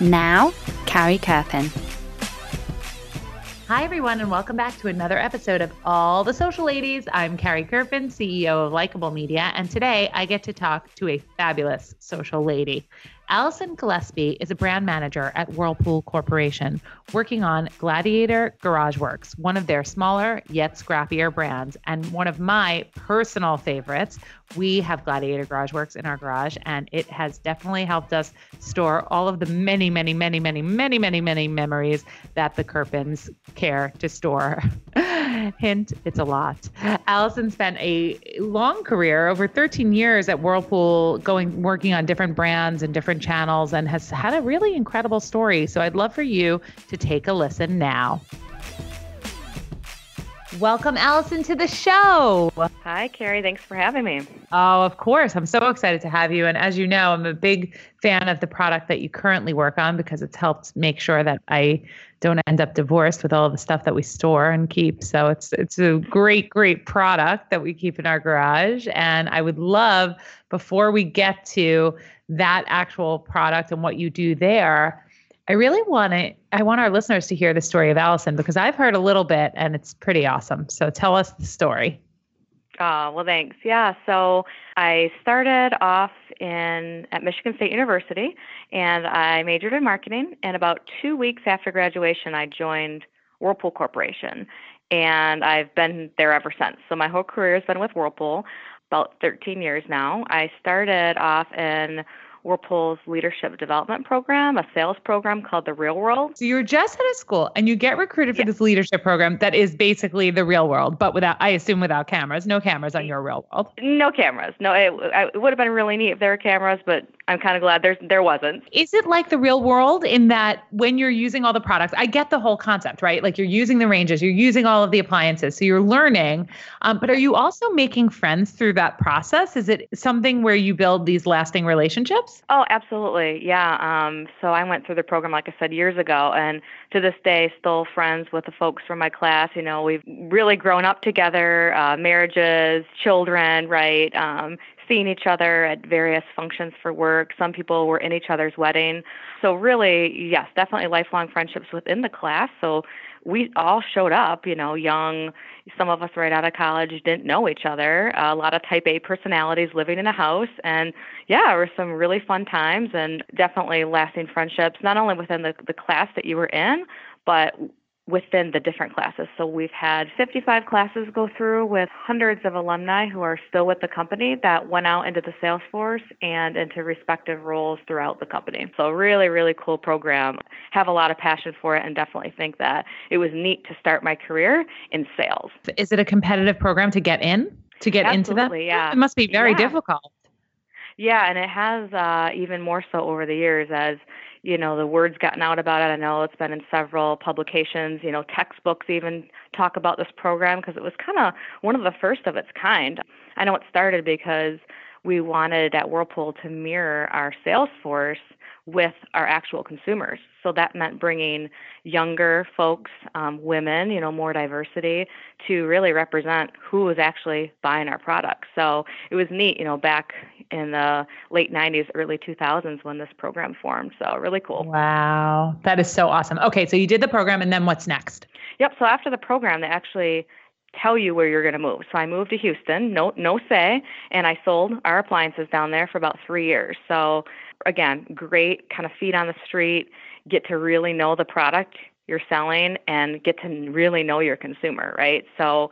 Now, Carrie Kerpen. Hi, everyone, and welcome back to another episode of All the Social Ladies. I'm Carrie Kerpen, CEO of Likeable Media, and today I get to talk to a fabulous social lady. Allison Gillespie is a brand manager at Whirlpool Corporation, working on Gladiator Garage Works, one of their smaller yet scrappier brands, and one of my personal favorites. We have Gladiator Garage Works in our garage, and it has definitely helped us store all of the many, many, many, many, many, many, many memories that the Kerpens care to store. Hint, it's a lot. Allison spent a long career, over 13 years at Whirlpool, going working on different brands and different channels, and has had a really incredible story. So I'd love for you to take a listen now. Welcome, Allison, to the show. Hi, Carrie. Thanks for having me. Oh, of course. I'm so excited to have you. And as you know, I'm a big fan of the product that you currently work on because it's helped make sure that I don't end up divorced with all the stuff that we store and keep. So it's it's a great, great product that we keep in our garage. And I would love, before we get to that actual product and what you do there, I really want to I want our listeners to hear the story of Allison because I've heard a little bit and it's pretty awesome. So tell us the story. Oh, well, thanks. Yeah, so I started off in at Michigan State University, and I majored in marketing. And about two weeks after graduation, I joined Whirlpool Corporation, and I've been there ever since. So my whole career has been with Whirlpool, about 13 years now. I started off in Whirlpool's leadership development program, a sales program called the Real World. So you're just out of school and you get recruited for Yeah. this leadership program that is basically the real world, but without I assume without cameras. No cameras on your real world. No cameras. No, it, it would have been really neat if there were cameras, but I'm kind of glad there's there wasn't. Is it like the real world in that when you're using all the products, I get the whole concept, right? Like you're using the ranges, you're using all of the appliances, so you're learning. Um, but are you also making friends through that process? Is it something where you build these lasting relationships? Oh, absolutely. Yeah. Um, so I went through the program, like I said, years ago, and to this day, still friends with the folks from my class. You know, we've really grown up together, uh, marriages, children, right? Um, seeing each other at various functions for work. Some people were in each other's wedding. So, really, yes, definitely lifelong friendships within the class. So, we all showed up, you know, young. Some of us right out of college didn't know each other. a lot of type A personalities living in a house. And yeah, there were some really fun times and definitely lasting friendships, not only within the, the class that you were in, but within the different classes. So we've had 55 classes go through with hundreds of alumni who are still with the company that went out into the sales force and into respective roles throughout the company. So really, really cool program. Have a lot of passion for it and definitely think that it was neat to start my career in sales. Is it a competitive program to get in? To get into that? Absolutely, yeah. It must be very Yeah. difficult. Yeah, and it has uh, even more so over the years as you know the word's gotten out about it. I know it's been in several publications. You know, textbooks even talk about this program because it was kind of one of the first of its kind. I know it started because we wanted at Whirlpool to mirror our sales force with our actual consumers. So that meant bringing younger folks, um, women, you know, more diversity to really represent who was actually buying our products. So it was neat, you know, back in the late 90s, early 2000s when this program formed. So really cool. Wow. That is so awesome. Okay, so you did the program and then what's next? Yep. So after the program, they actually tell you where you're going to move. So I moved to Houston, no no say, and I sold our appliances down there for about 3 years. So again, great kind of feet on the street, get to really know the product you're selling and get to really know your consumer, right? So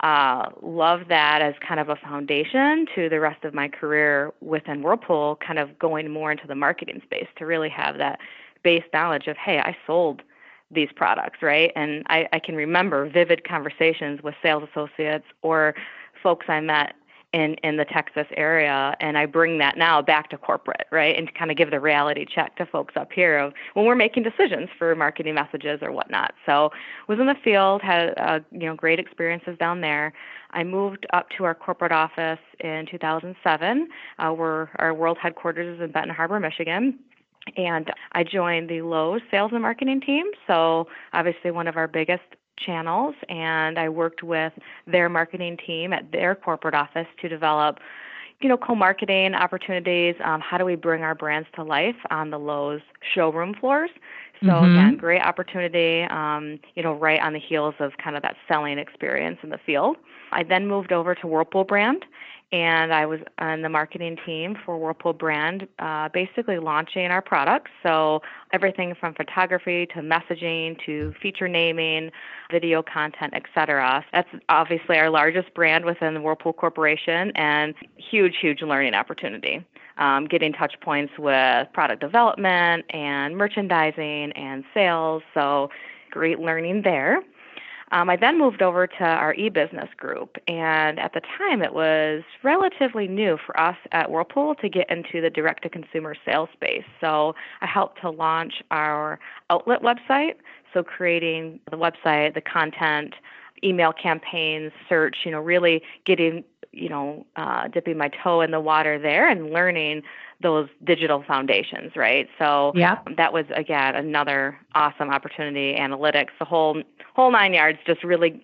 uh, love that as kind of a foundation to the rest of my career within Whirlpool, kind of going more into the marketing space to really have that base knowledge of, hey, I sold these products, right? And I, I can remember vivid conversations with sales associates or folks I met in in the Texas area and I bring that now back to corporate, right? And to kind of give the reality check to folks up here of when we're making decisions for marketing messages or whatnot. So was in the field, had uh, you know great experiences down there. I moved up to our corporate office in 2007. Uh, where our world headquarters is in Benton Harbor, Michigan and I joined the Lowe's sales and marketing team. So, obviously, one of our biggest channels, and I worked with their marketing team at their corporate office to develop you know, co-marketing opportunities. Um, how do we bring our brands to life on the Lowe's showroom floors? So mm-hmm. again, great opportunity. Um, you know, right on the heels of kind of that selling experience in the field. I then moved over to Whirlpool brand, and I was on the marketing team for Whirlpool brand, uh, basically launching our products. So everything from photography to messaging to feature naming, video content, etc. That's obviously our largest brand within the Whirlpool Corporation, and huge, huge learning opportunity. Um, getting touch points with product development and merchandising and sales. So great learning there. Um, I then moved over to our e-business group, and at the time it was relatively new for us at Whirlpool to get into the direct-to-consumer sales space. So I helped to launch our outlet website, so creating the website, the content, email campaigns, search, you know, really getting, you know, uh, dipping my toe in the water there and learning those digital foundations, right? So yeah. that was again another awesome opportunity. Analytics, the whole whole nine yards, just really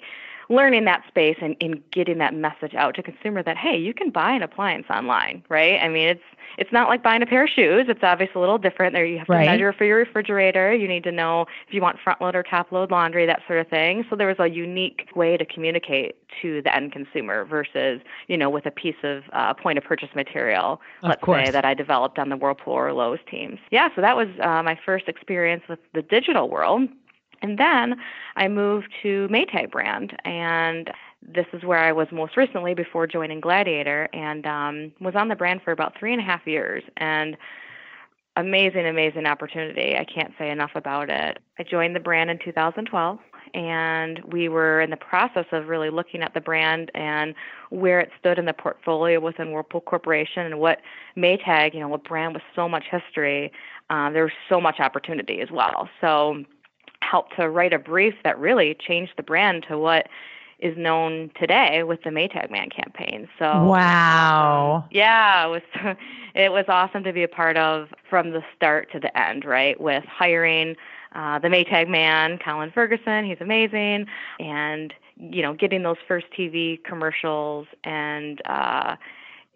learning that space and, and getting that message out to consumer that hey, you can buy an appliance online, right? I mean, it's it's not like buying a pair of shoes. It's obviously a little different. There you have to right. measure for your refrigerator. You need to know if you want front load or top load laundry, that sort of thing. So there was a unique way to communicate to the end consumer versus, you know, with a piece of uh, point of purchase material, of let's course. say that I developed on the Whirlpool or Lowe's teams. Yeah, so that was uh, my first experience with the digital world. And then I moved to Maytag brand, and this is where I was most recently before joining Gladiator, and um, was on the brand for about three and a half years. And amazing, amazing opportunity. I can't say enough about it. I joined the brand in 2012 and we were in the process of really looking at the brand and where it stood in the portfolio within Whirlpool Corporation and what Maytag, you know, what brand with so much history, um, there was so much opportunity as well. So helped to write a brief that really changed the brand to what is known today with the Maytag Man campaign. So wow, yeah, it was it was awesome to be a part of from the start to the end, right? With hiring uh, the Maytag Man, Colin Ferguson, he's amazing, and you know, getting those first TV commercials and uh,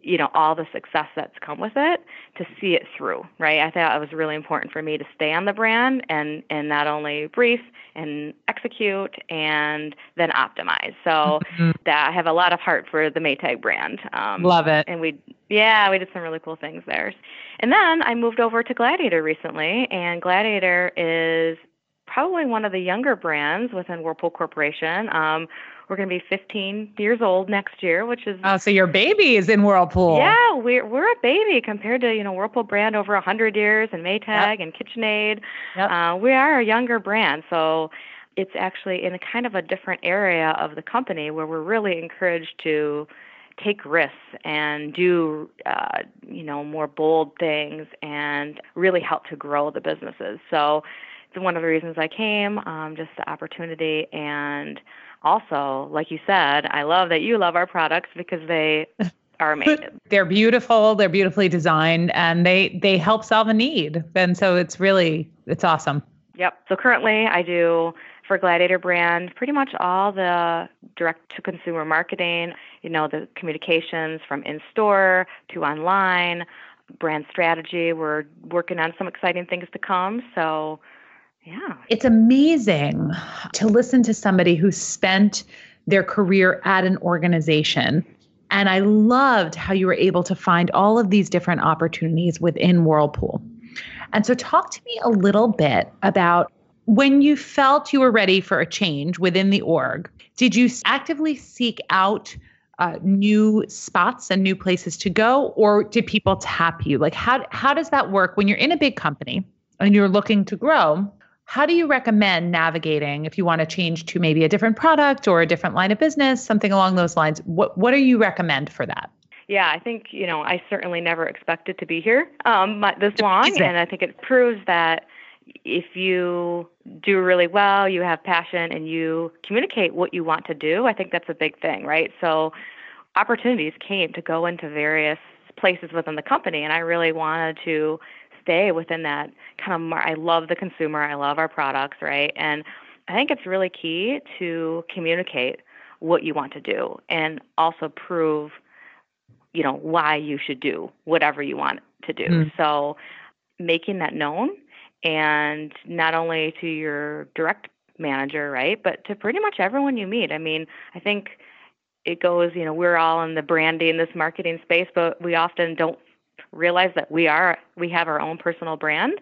you know all the success that's come with it to see it through right? I thought it was really important for me to stay on the brand and and not only brief and execute and then optimize. So mm-hmm. that i have a lot of heart for the maytag brand um, love it. and we yeah we did some really cool things there. And then i moved over to gladiator recently and gladiator is probably one of the younger brands within whirlpool corporation. Um, we're going to be 15 years old next year, which is oh, so your baby is in Whirlpool. Yeah, we're we're a baby compared to you know Whirlpool brand over 100 years and Maytag yep. and KitchenAid. Yep. Uh, we are a younger brand, so it's actually in a kind of a different area of the company where we're really encouraged to take risks and do uh, you know more bold things and really help to grow the businesses. So one of the reasons I came, um, just the opportunity and also, like you said, I love that you love our products because they are amazing. they're beautiful, they're beautifully designed, and they they help solve a need. And so it's really it's awesome. Yep. So currently I do for Gladiator brand pretty much all the direct to consumer marketing, you know, the communications from in store to online, brand strategy. We're working on some exciting things to come. So yeah. It's amazing to listen to somebody who spent their career at an organization. And I loved how you were able to find all of these different opportunities within Whirlpool. And so, talk to me a little bit about when you felt you were ready for a change within the org, did you actively seek out uh, new spots and new places to go, or did people tap you? Like, how how does that work when you're in a big company and you're looking to grow? How do you recommend navigating if you want to change to maybe a different product or a different line of business, something along those lines? What what do you recommend for that? Yeah, I think you know I certainly never expected to be here um, this long, and I think it proves that if you do really well, you have passion, and you communicate what you want to do, I think that's a big thing, right? So opportunities came to go into various places within the company, and I really wanted to stay within that kind of. Mar- I love the consumer, I love our products, right? And I think it's really key to communicate what you want to do and also prove you know why you should do whatever you want to do mm. so making that known and not only to your direct manager, right, but to pretty much everyone you meet. I mean, I think it goes, you know, we're all in the branding, this marketing space, but we often don't realize that we are we have our own personal brand.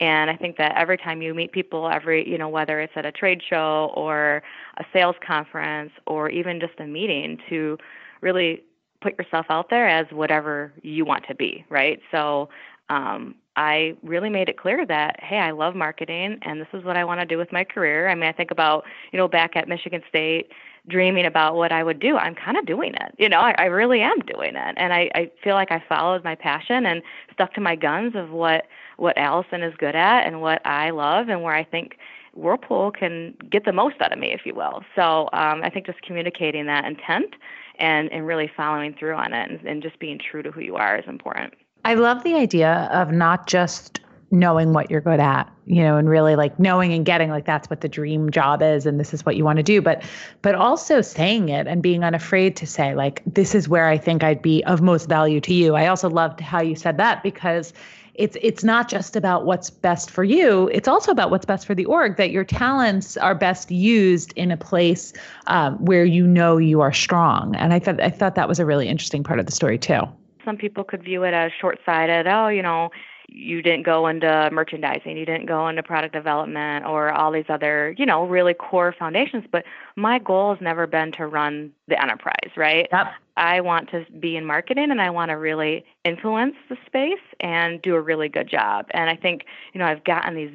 And I think that every time you meet people, every, you know, whether it's at a trade show or a sales conference or even just a meeting, to really put yourself out there as whatever you want to be, right? So um, I really made it clear that, hey, I love marketing and this is what I want to do with my career. I mean, I think about, you know, back at Michigan State, dreaming about what I would do. I'm kind of doing it. You know, I, I really am doing it. And I, I feel like I followed my passion and stuck to my guns of what, what Allison is good at and what I love and where I think Whirlpool can get the most out of me, if you will. So um, I think just communicating that intent and, and really following through on it and, and just being true to who you are is important. I love the idea of not just knowing what you're good at you know and really like knowing and getting like that's what the dream job is and this is what you want to do. But but also saying it and being unafraid to say like this is where i think i'd be of most value to you. I also loved how you said that because it's it's not just about what's best for you it's also about what's best for the org that your talents are best used in a place um, where you know you are strong. And i thought i thought that was a really interesting part of the story too. Some people could view it as short sighted. Oh, you know, you didn't go into merchandising, you didn't go into product development or all these other, you know, really core foundations. But my goal has never been to run the enterprise, right? Yep. I want to be in marketing and I want to really influence the space and do a really good job. And I think, you know, I've gotten these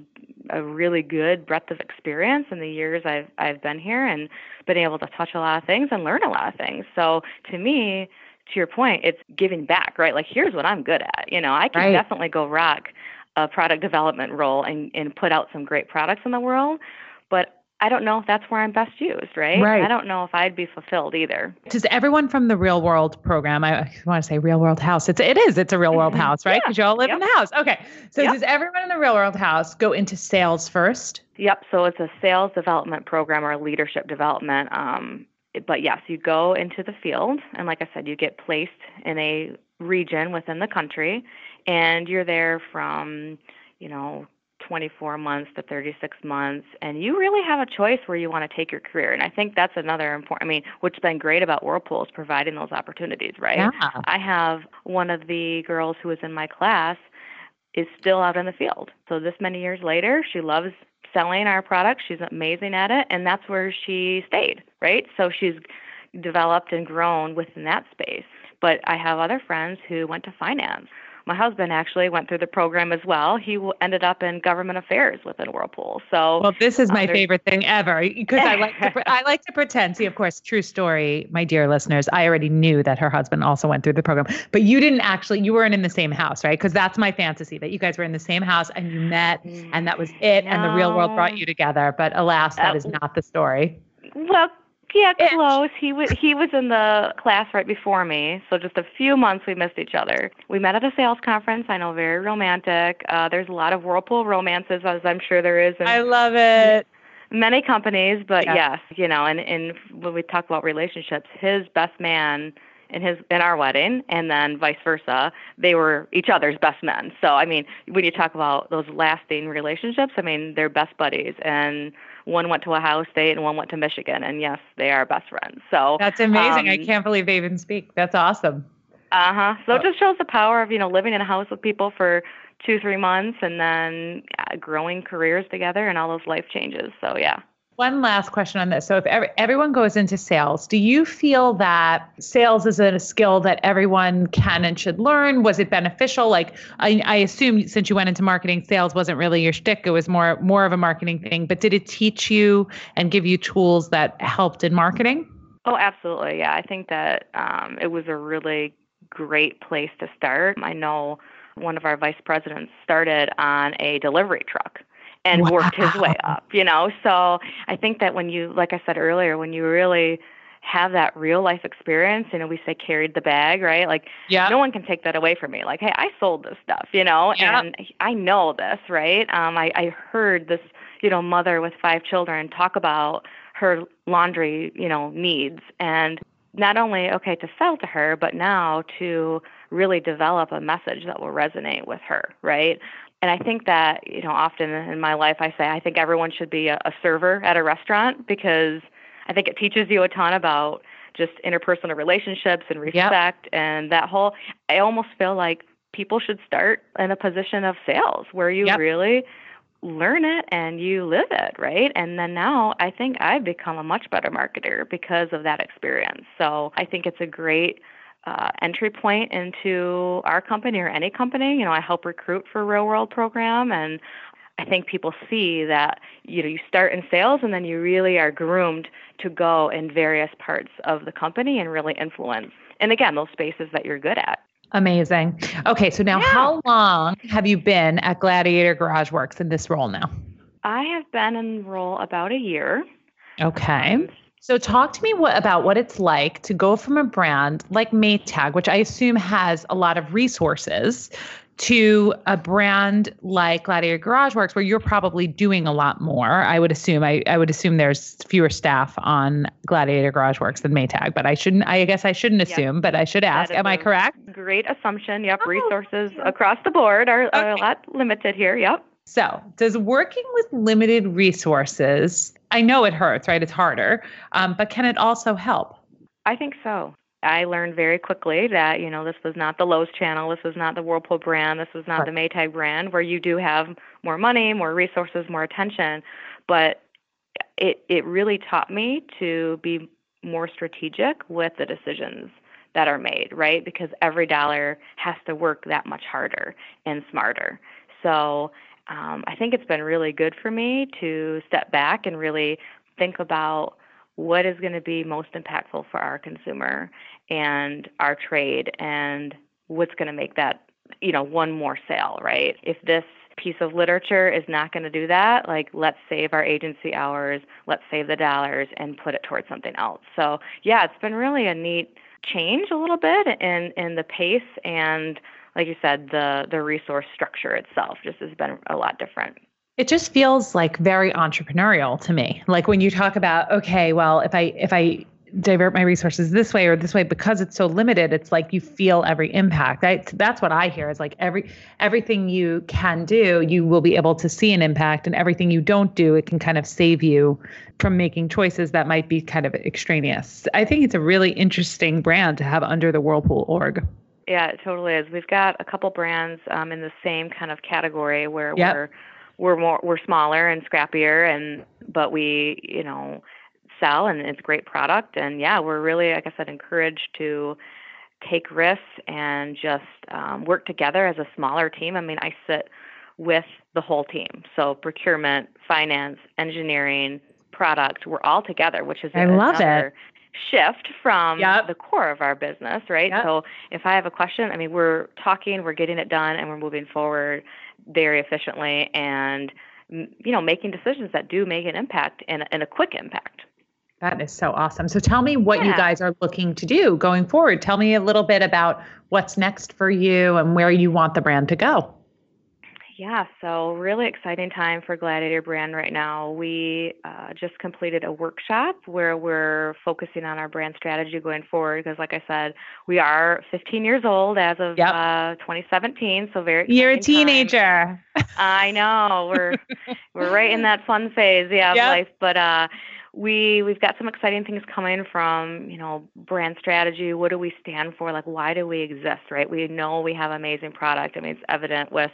a really good breadth of experience in the years I've I've been here and been able to touch a lot of things and learn a lot of things. So to me, to your point, it's giving back, right? Like, here's what I'm good at. You know, I can right. definitely go rock a product development role and, and put out some great products in the world, but I don't know if that's where I'm best used, right? Right. I don't know if I'd be fulfilled either. Does everyone from the Real World program? I, want to say Real World House. It's it is. It's a Real World mm-hmm. house, right? Because yeah. you all live yep. in the house. Okay. So yep. does everyone in the Real World house go into sales first? Yep. So it's a sales development program or leadership development. Um, but yes, you go into the field, and like I said, you get placed in a region within the country, and you're there from, you know, 24 months to 36 months, and you really have a choice where you want to take your career. And I think that's another important. I mean, what's been great about Whirlpool is providing those opportunities, right? Yeah. I have one of the girls who was in my class is still out in the field. So this many years later, she loves selling our products. She's amazing at it, and that's where she stayed, right? So she's developed and grown within that space. But I have other friends who went to finance my husband actually went through the program as well. He ended up in government affairs within Whirlpool. So, well, this is my favorite thing ever because I like to, I like to pretend. See, of course, true story, my dear listeners. I already knew that her husband also went through the program, but you didn't actually. You weren't in the same house, right? Because that's my fantasy that you guys were in the same house and you met, and that was it, no. and the real world brought you together. But alas, that uh, is not the story. Well, yeah, close. He was he was in the class right before me, so just a few months we missed each other. We met at a sales conference. I know, very romantic. Uh, there's a lot of whirlpool romances, as I'm sure there is. In, I love it. Many companies, but yeah. yes, you know, and and when we talk about relationships, his best man in his in our wedding and then vice versa they were each other's best men so i mean when you talk about those lasting relationships i mean they're best buddies and one went to Ohio State and one went to Michigan, and yes, they are best friends. So that's amazing. Um, I can't believe they even speak. That's awesome. Uh huh. So it Oh. just shows the power of you know living in a house with people for two three months and then uh, growing careers together and all those life changes. So yeah. One last question on this. So, if every, everyone goes into sales, do you feel that sales is a skill that everyone can and should learn? Was it beneficial? Like, I, I assume since you went into marketing, sales wasn't really your shtick; it was more more of a marketing thing. But did it teach you and give you tools that helped in marketing? Oh, absolutely. Yeah, I think that um, it was a really great place to start. I know one of our vice presidents started on a delivery truck and worked his way up, you know. So I think that when you, like I said earlier, when you really have that real life experience, you know, we say carried the bag, right? Like Yeah. no one can take that away from me. Like, hey, I sold this stuff, you know, Yeah. and I know this, right? Um, I, I heard this, you know, mother with five children talk about her laundry, you know, needs, and not only okay to sell to her, but now to really develop a message that will resonate with her, right? And I think that, you know, often in my life, I say I think everyone should be a, a server at a restaurant because I think it teaches you a ton about just interpersonal relationships and respect and that whole I almost feel like people should start in a position of sales where you Yep. really learn it and you live it, right? And then now I think I've become a much better marketer because of that experience. So I think it's a great uh, entry point into our company or any company. You know, I help recruit for real world program and I think people see that you know you start in sales and then you really are groomed to go in various parts of the company and really influence. And again, those spaces that you're good at. Amazing. Okay, so now Yeah. how long have you been at Gladiator Garage Works in this role now? I have been in role about a year. Okay. So talk to me what, about what it's like to go from a brand like Maytag, which I assume has a lot of resources, to a brand like Gladiator Garage Works, where you're probably doing a lot more. I would assume. I, I would assume there's fewer staff on Gladiator Garage Works than Maytag, but I shouldn't. I guess I shouldn't assume, but I should ask. Am I correct? Great assumption. Yep, Oh, resources across the board are, are a lot limited here. Yep. So, does working with limited resources? I know it hurts, right? It's harder, um, but can it also help? I think so. I learned very quickly that, you know, this was not the Lowe's channel, this was not the Whirlpool brand, this was not Right. the Maytag brand where you do have more money, more resources, more attention, but it it really taught me to be more strategic with the decisions that are made, right? Because every dollar has to work that much harder and smarter. So, um, I think it's been really good for me to step back and really think about what is going to be most impactful for our consumer and our trade and what's going to make that you know one more sale right? If this piece of literature is not going to do that like let's save our agency hours let's save the dollars and put it towards something else. So yeah it's been really a neat change a little bit in in the pace and like you said the the resource structure itself just has been a lot different It just feels like very entrepreneurial to me. Like when you talk about, okay, well, if I if I divert my resources this way or this way because it's so limited, it's like you feel every impact. I, that's what I hear is like every everything you can do, you will be able to see an impact, and everything you don't do, it can kind of save you from making choices that might be kind of extraneous. I think it's a really interesting brand to have under the Whirlpool org. Yeah, it totally is. We've got a couple brands um, in the same kind of category where Yep. we're we're more we're smaller and scrappier, and but we you know sell and it's great product, and yeah, we're really like I said encouraged to take risks and just um, work together as a smaller team. I mean, I sit with the whole team, so procurement, finance, engineering, product. We're all together, which is I love it. Shift from Yep. the core of our business, right? Yep. So if I have a question, I mean, we're talking, we're getting it done, and we're moving forward very efficiently and, you know, making decisions that do make an impact and, and a quick impact. That is so awesome. So tell me what you guys are looking to do going forward. Tell me a little bit about what's next for you and where you want the brand to go. Yeah, so really exciting time for Gladiator brand right now. We uh, just completed a workshop where we're focusing on our brand strategy going forward because, like I said, we are 15 years old as of Yep. uh, 2017, so very You're a exciting time. teenager. I know we're we're right in that fun phase, yeah, of life. But uh, we we've got some exciting things coming from you know brand strategy what do we stand for like why do we exist right we know we have amazing product i mean it's evident with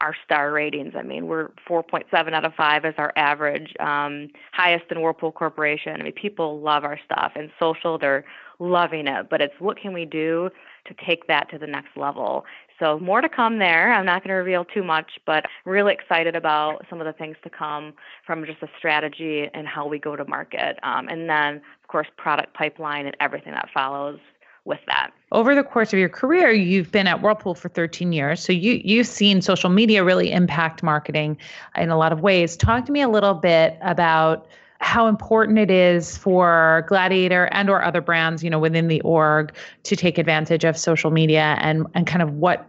our star ratings i mean we're 4.7 out of 5 is our average um, highest in whirlpool corporation i mean people love our stuff and social they're loving it but it's what can we do to take that to the next level so more to come there. I'm not going to reveal too much, but really excited about some of the things to come from just a strategy and how we go to market. Um, and then, of course, product pipeline and everything that follows with that. Over the course of your career, you've been at Whirlpool for 13 years. So you you've seen social media really impact marketing in a lot of ways. Talk to me a little bit about how important it is for Gladiator and or other brands, you know, within the org to take advantage of social media and and kind of what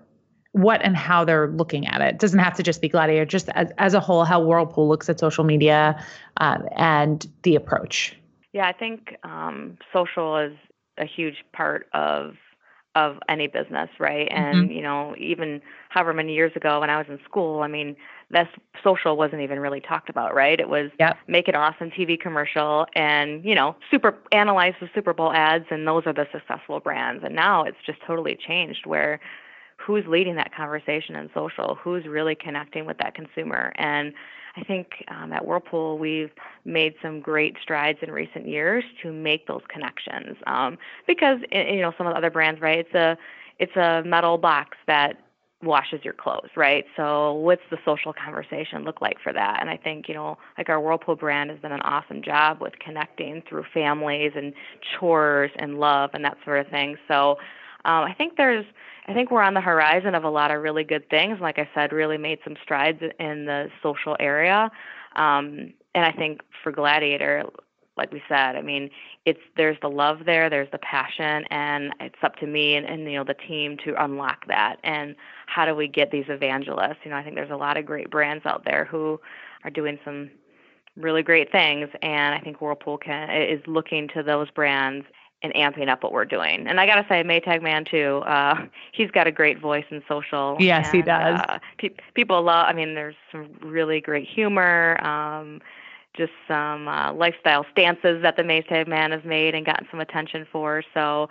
what and how they're looking at it. it doesn't have to just be Gladiator, just as, as a whole, how Whirlpool looks at social media um, and the approach. Yeah, I think um, social is a huge part of of any business, right? And mm-hmm. you know, even however many years ago when I was in school, I mean, that social wasn't even really talked about, right? It was yep. make an awesome TV commercial and you know, super analyze the Super Bowl ads, and those are the successful brands. And now it's just totally changed where who's leading that conversation in social, who's really connecting with that consumer. And I think um, at Whirlpool, we've made some great strides in recent years to make those connections. Um, because you know some of the other brands, right? It's a it's a metal box that washes your clothes, right? So what's the social conversation look like for that? And I think, you know, like our Whirlpool brand has done an awesome job with connecting through families and chores and love and that sort of thing. So um, I think there's I think we're on the horizon of a lot of really good things. Like I said, really made some strides in the social area. Um, and I think for Gladiator, like we said, I mean, it's there's the love there, there's the passion, and it's up to me and, and you know the team to unlock that. And how do we get these evangelists? You know, I think there's a lot of great brands out there who are doing some really great things, and I think Whirlpool can is looking to those brands and amping up what we're doing. And I got to say, Maytag Man too. Uh, he's got a great voice in social. Yes, and, he does. Uh, pe- people love. I mean, there's some really great humor. Um, just some uh, lifestyle stances that the Maytag Man has made and gotten some attention for. So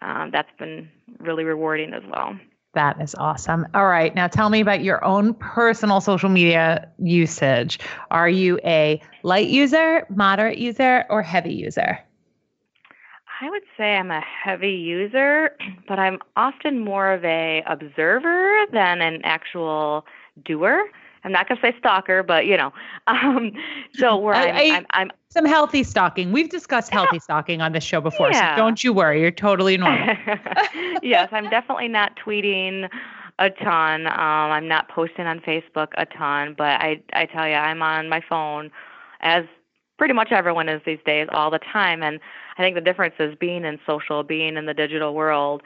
um, that's been really rewarding as well. That is awesome. All right. Now tell me about your own personal social media usage. Are you a light user, moderate user, or heavy user? I would say I'm a heavy user, but I'm often more of a observer than an actual doer. I'm not going to say stalker, but you know, um, so where I, I'm, I'm, I'm, some healthy stalking. We've discussed healthy yeah. stalking on this show before, yeah. so don't you worry. You're totally normal. yes, I'm definitely not tweeting a ton. Um, I'm not posting on Facebook a ton, but I, I tell you, I'm on my phone as pretty much everyone is these days all the time. And I think the difference is being in social, being in the digital world.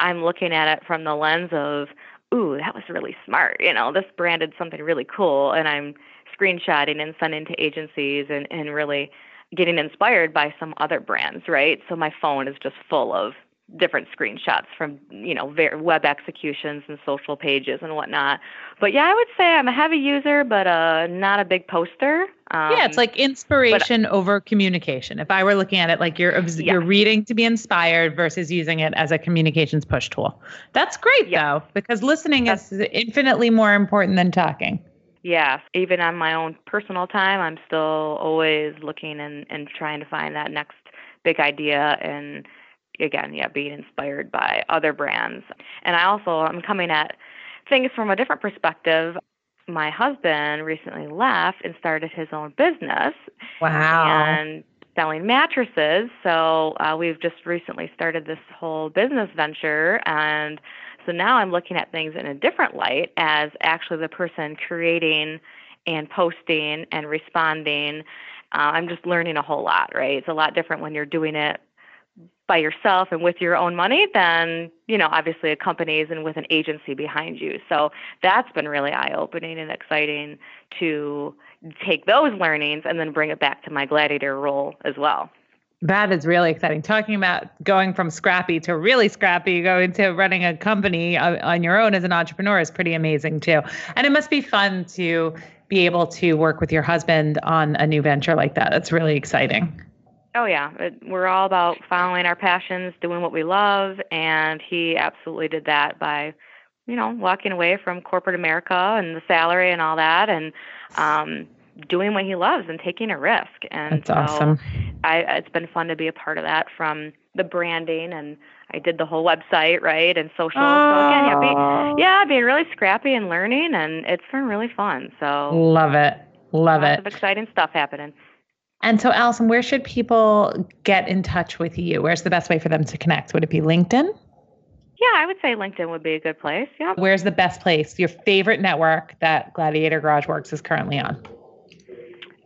I'm looking at it from the lens of, ooh, that was really smart. You know, this branded something really cool, and I'm screenshotting and sending to agencies and, and really getting inspired by some other brands, right? So my phone is just full of different screenshots from you know web executions and social pages and whatnot. But yeah, I would say I'm a heavy user, but uh, not a big poster. Um, yeah, it's like inspiration but, over communication. If I were looking at it like you're yeah. you're reading to be inspired versus using it as a communications push tool. That's great yeah. though, because listening That's, is infinitely more important than talking. Yeah, even on my own personal time, I'm still always looking and, and trying to find that next big idea and again, yeah, being inspired by other brands. And I also I'm coming at things from a different perspective. My husband recently left and started his own business. Wow. And selling mattresses. So uh, we've just recently started this whole business venture and so now I'm looking at things in a different light as actually the person creating and posting and responding. Uh, I'm just learning a whole lot, right? It's a lot different when you're doing it by yourself and with your own money than you know obviously a company's and with an agency behind you so that's been really eye opening and exciting to take those learnings and then bring it back to my gladiator role as well That is really exciting. Talking about going from scrappy to really scrappy, going to running a company on your own as an entrepreneur is pretty amazing too. And it must be fun to be able to work with your husband on a new venture like that. That's really exciting. Oh yeah, we're all about following our passions, doing what we love, and he absolutely did that by, you know, walking away from corporate America and the salary and all that, and um, doing what he loves and taking a risk. And That's so awesome. I, it's been fun to be a part of that from the branding and I did the whole website, right, and social. Oh. So again, yeah, be, yeah, being really scrappy and learning, and it's been really fun. So love it, love lots it. Of exciting stuff happening. And so, Allison, where should people get in touch with you? Where's the best way for them to connect? Would it be LinkedIn? Yeah, I would say LinkedIn would be a good place. Yeah. Where's the best place? Your favorite network that Gladiator Garage Works is currently on?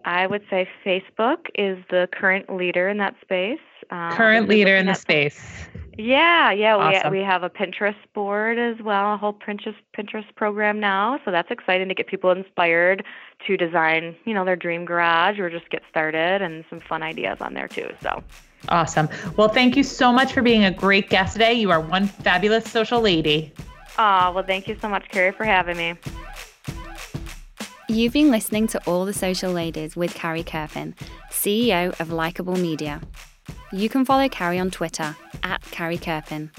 I would say Facebook is the current leader in that space. Um, current leader in the space. Yeah, yeah, awesome. we we have a Pinterest board as well, a whole Pinterest Pinterest program now. So that's exciting to get people inspired to design, you know, their dream garage or just get started, and some fun ideas on there too. So awesome. Well, thank you so much for being a great guest today. You are one fabulous social lady. Oh, well, thank you so much, Carrie, for having me. You've been listening to All the Social Ladies with Carrie Kerpen, CEO of Likeable Media. You can follow Carrie on Twitter at Carrie Kerpen.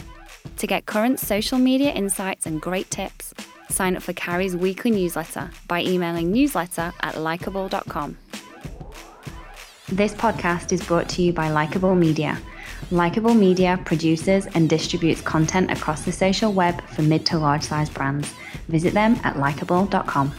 To get current social media insights and great tips, sign up for Carrie's weekly newsletter by emailing newsletter at likeable.com. This podcast is brought to you by Likeable Media. Likeable Media produces and distributes content across the social web for mid to large size brands. Visit them at likeable.com.